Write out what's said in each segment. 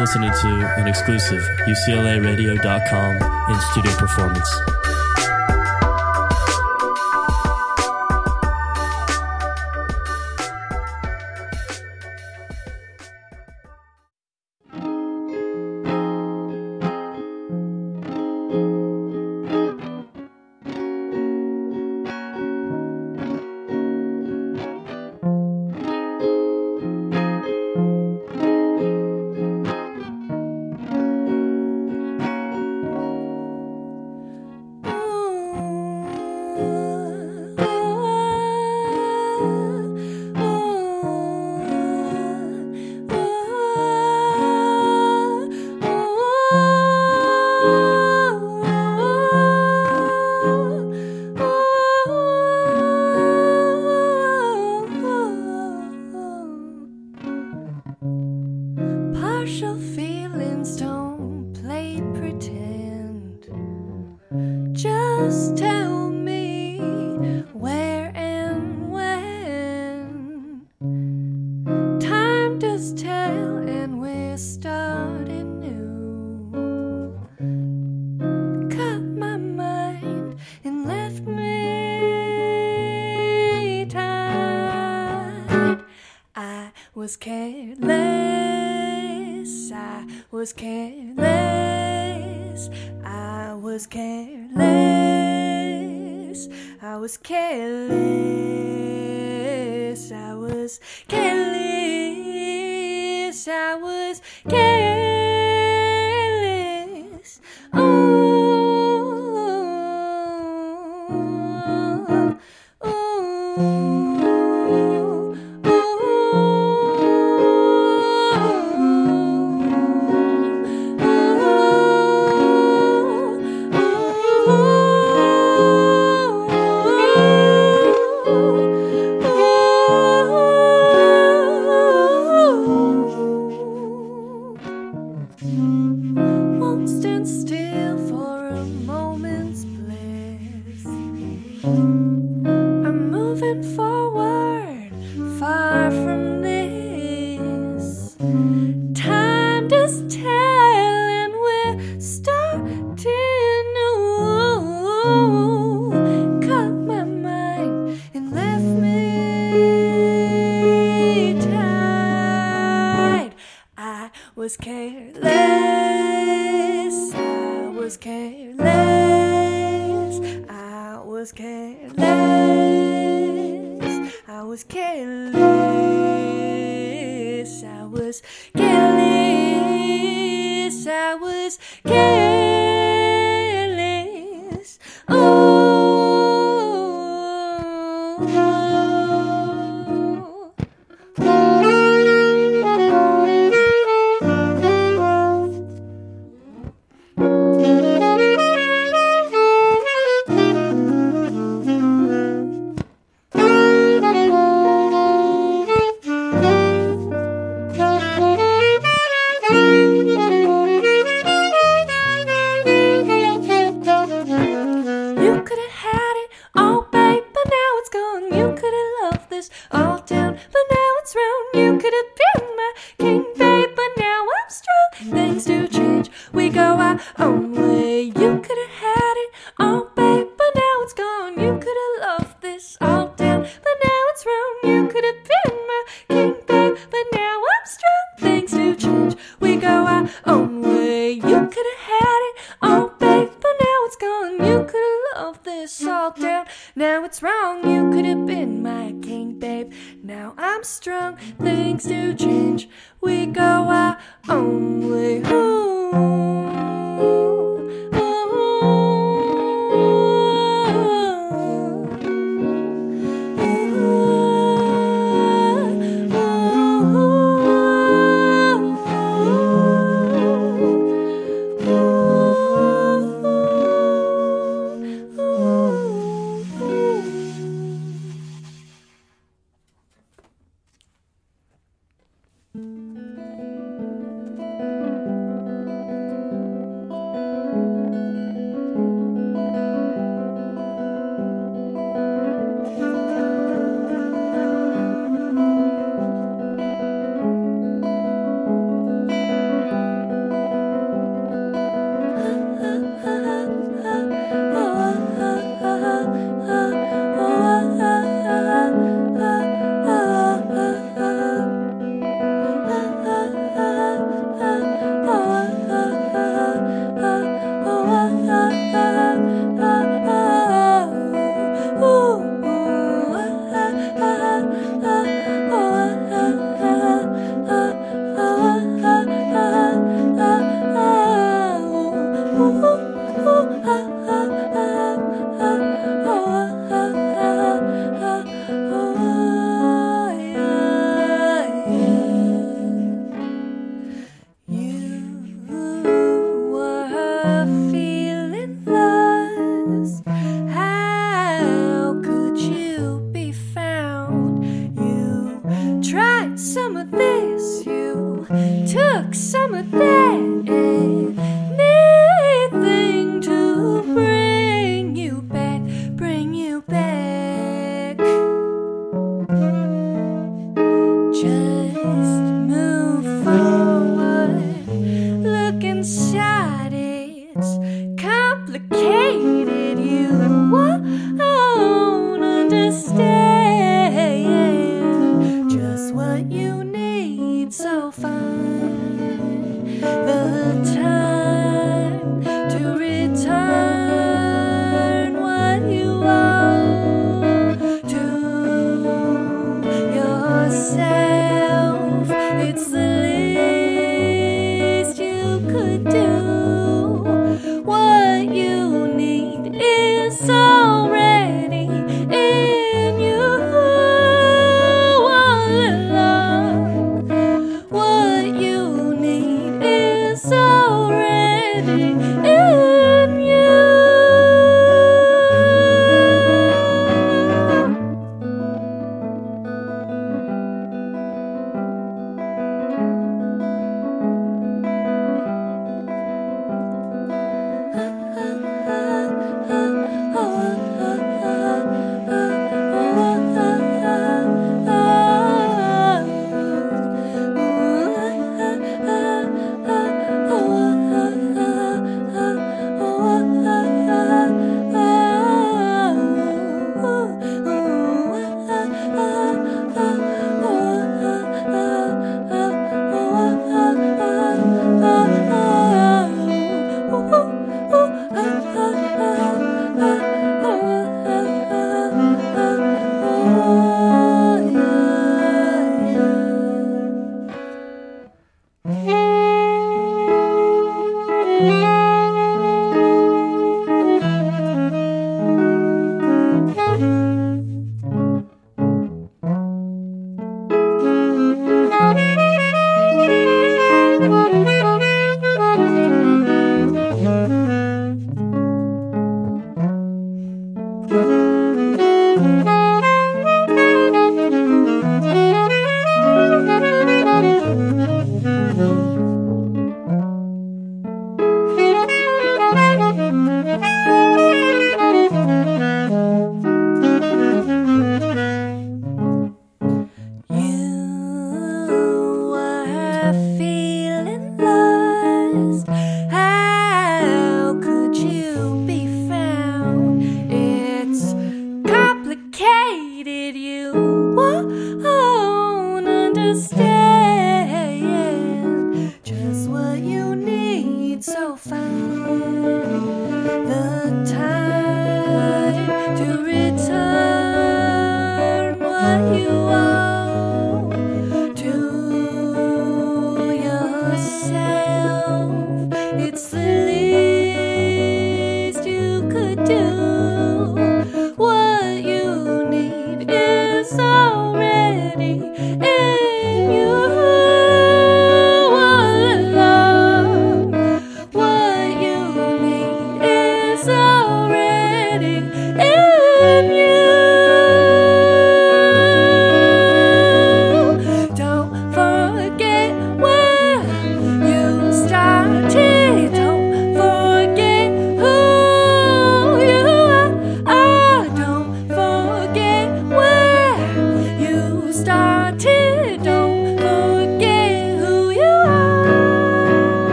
listening to an exclusive UCLARadio.com in studio performance. was careless. I was careless. I was careless. I was careless. some of this, you took some of that. Eh?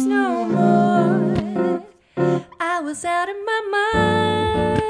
friends no more. I was out of my mind.